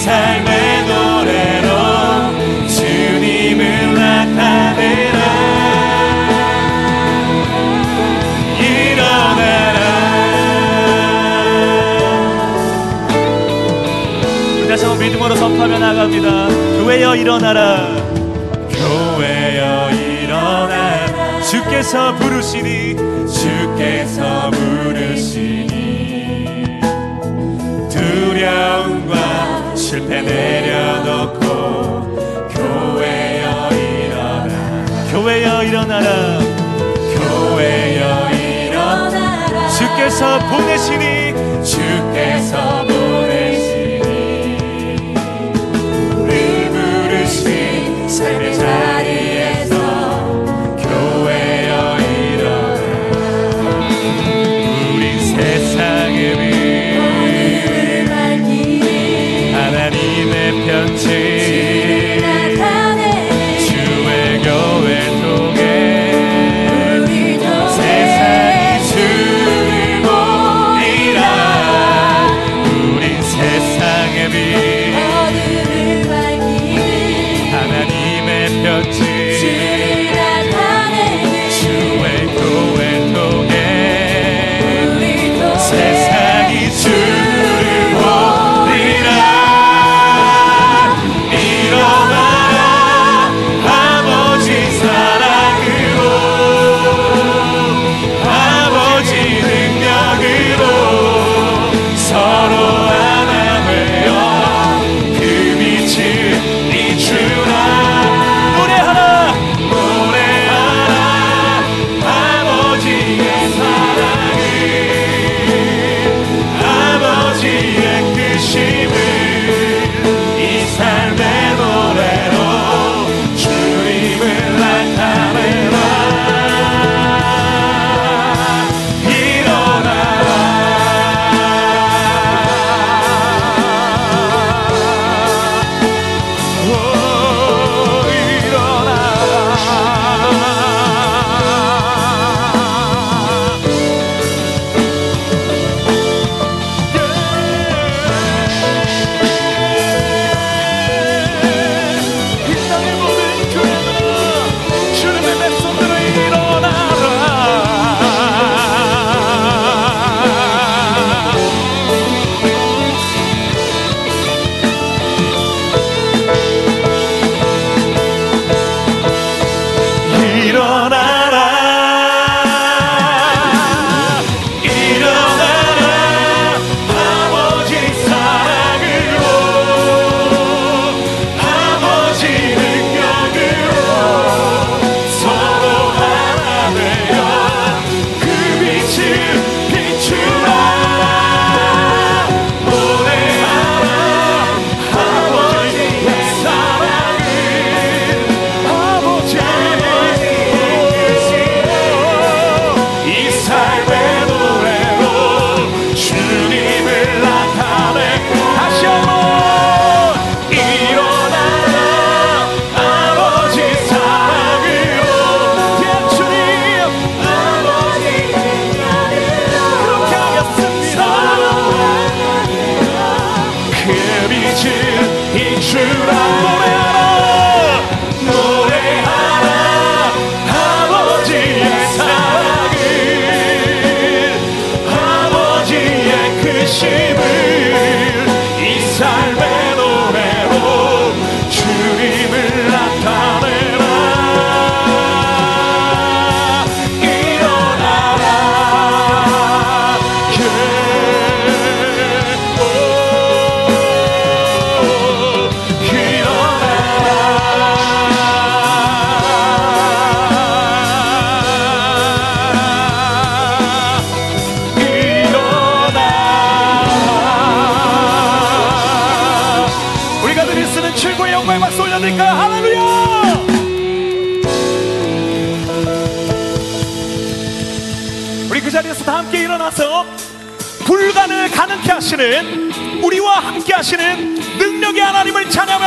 삶의 노래로 주님을 나타내라. 나갑니다. 교회여 일어나라. 교회여 일어나라. 주께서 부르시니 주께서 내려놓고 교회여 일어나. 교회여 일어나라. 교회여 일어나라. 주께서 보내시니 주께서 보내시니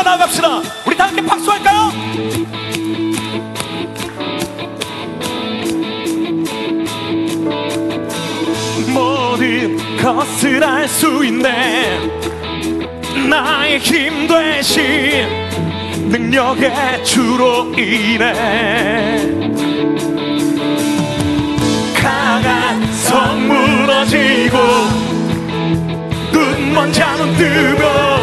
따라 나갑시다. 우리 다 함께 박수할까요? 모든 것을 알 수 있네. 나의 힘 대신 능력의 주로 인해 강한 성 무너지고 눈먼 자는 뜨거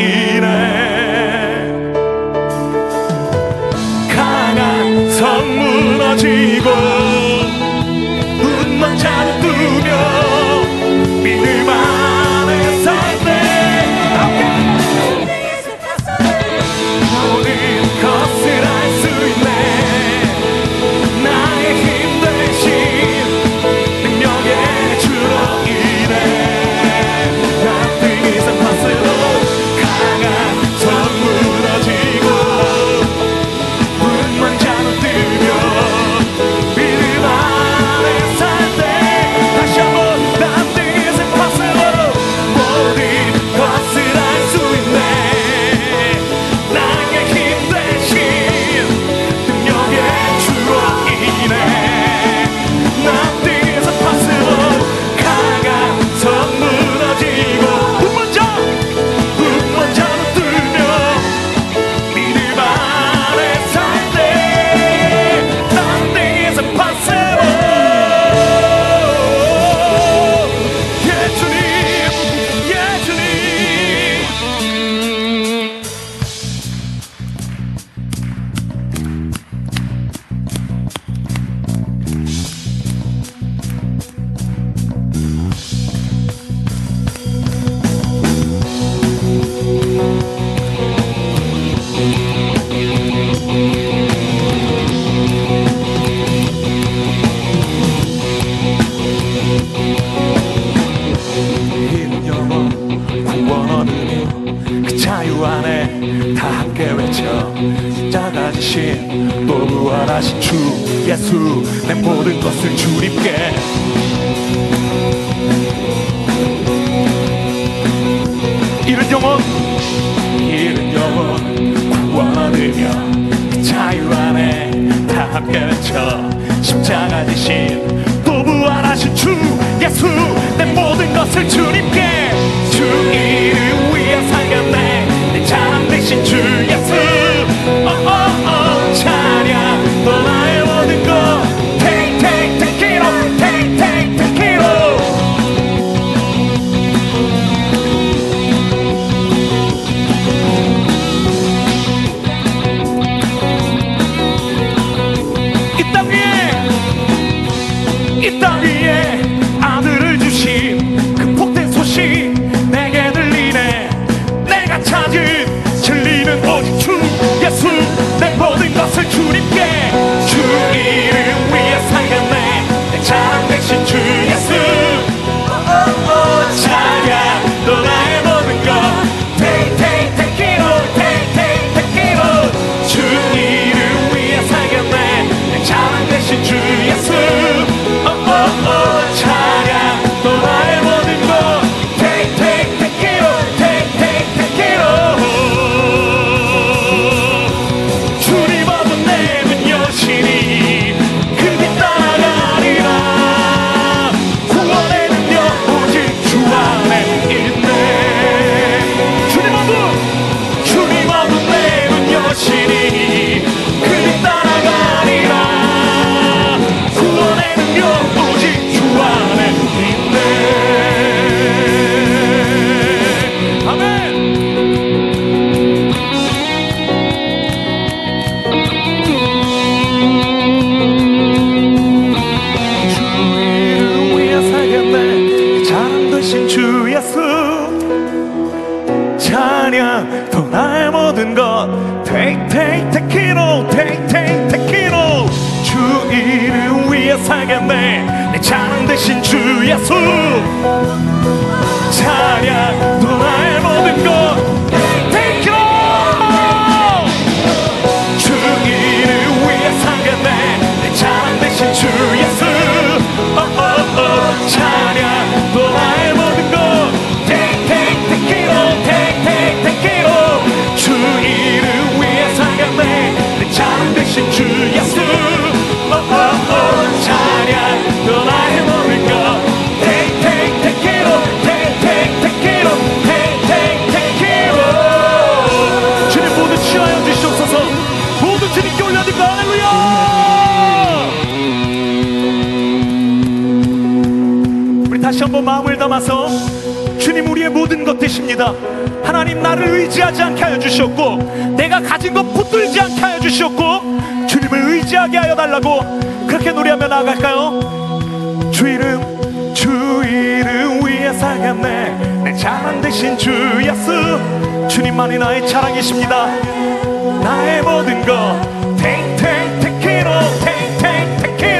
here. 것 되십니다 하나님 나를 의지하지 않게 하여 주셨고 내가 가진 것 붙들지 않게 하여 주셨고 주님을 의지하게 하여 달라고 그렇게 노래하며 나아갈까요? 주 이름 주 이름 위에 살겠네 내 자랑 대신 주 예수 주님만이 나의 자랑이십니다 나의 모든 것 take take it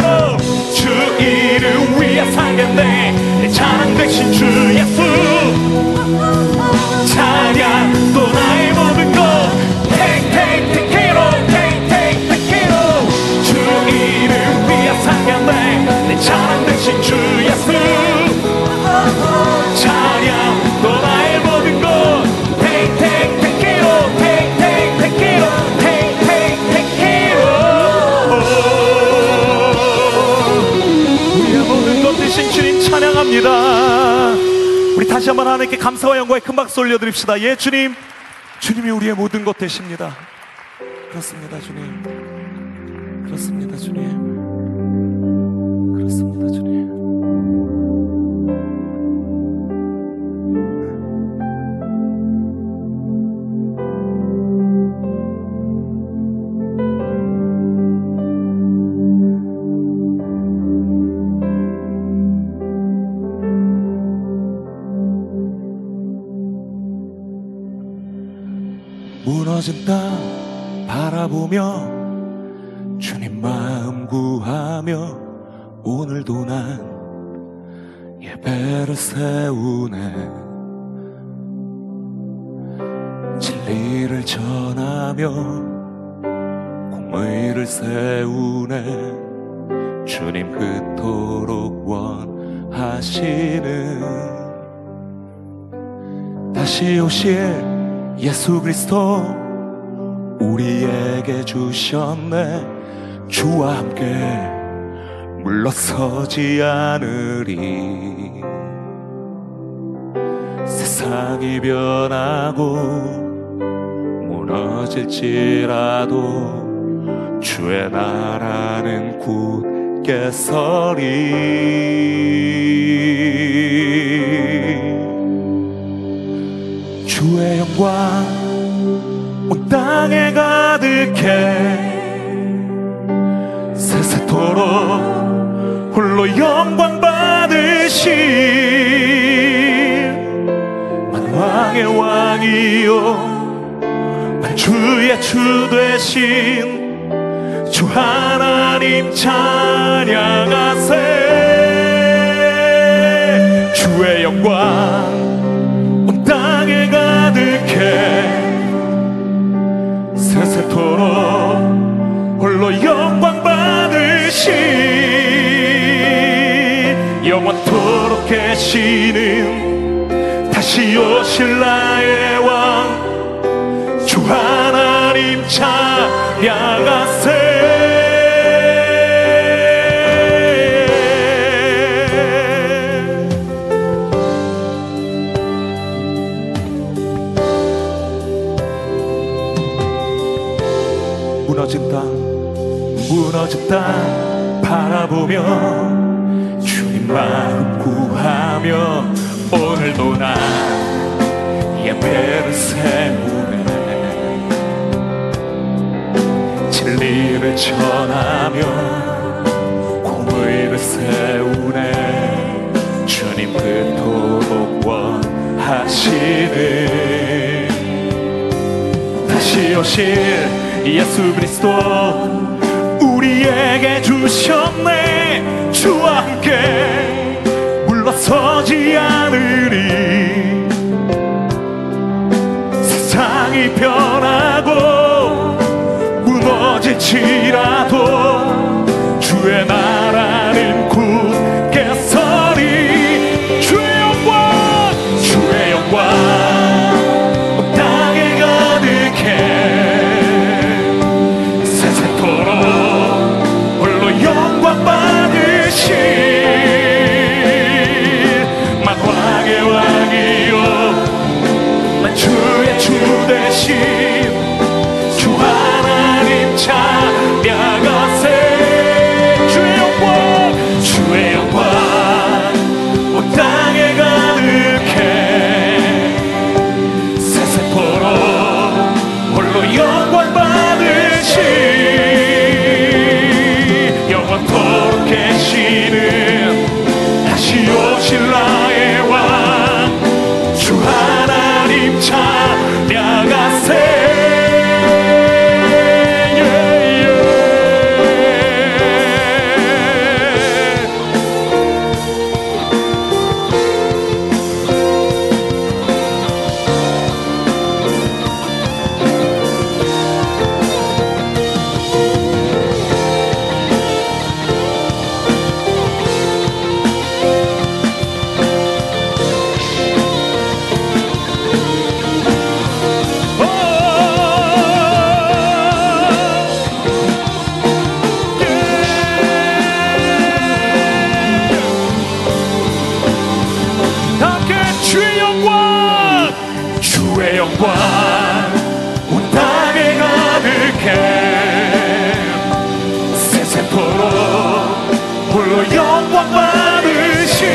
all 주 이름 위에 살겠네 대신 주 예수 찬양 또 나의 모든 것 Take take it all Take take it all 주 이름 위에 살겠네 내 대신 주 예수 찬양합니다. 우리 다시 한번 하나님께 감사와 영광의 큰 박수 올려드립시다. 예 주님. 주님이 우리의 모든 것 되십니다. 그렇습니다 주님. 그렇습니다 주님 무너진 땅 바라보며 주님 마음 구하며 오늘도 난 예배를 세우네. 진리를 전하며 공의를 세우네. 주님 그토록 원하시는 다시 오실 예수 그리스도 우리에게 주셨네. 주와 함께 물러서지 않으리. 세상이 변하고 무너질지라도 주의 나라는 굳게 서리 주의 영광 온 땅에 가득해 세세토록 홀로 영광 받으신 만왕의 왕이요. 주의 주 되신 주 하나님 찬양하세. 주의 영광 가득해 세세토록 홀로 영광 받으신 영원토록 계시는 다시 오실 나의 땅 바라보며 주님 마음 구하며 오늘도 나 예배를 세우네. 진리를 전하며 공의를 세우네. 주님 그토록 원하시는 다시 오실 예수 그리스도 우리에게 주셨네. 주와 함께 물러서지 않으리. 세상이 변하고 무너질지라도 받으신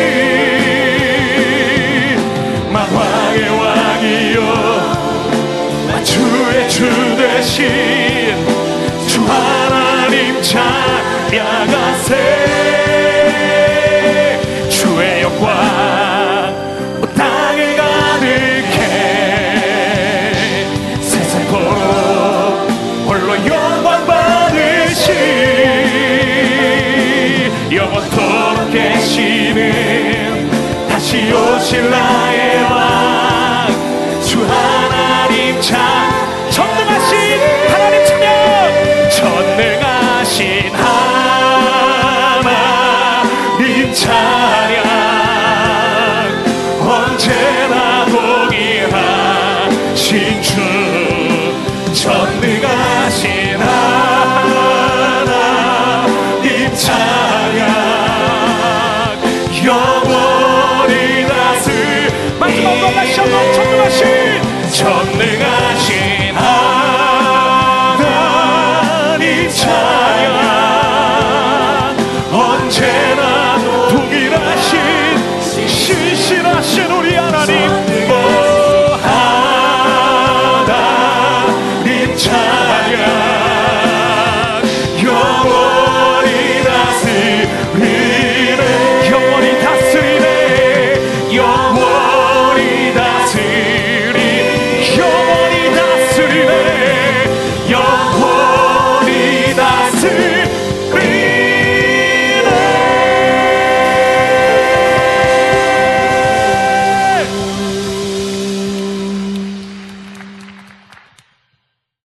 만왕의 왕이여 주의 주 대신 주 하나님 찬양하세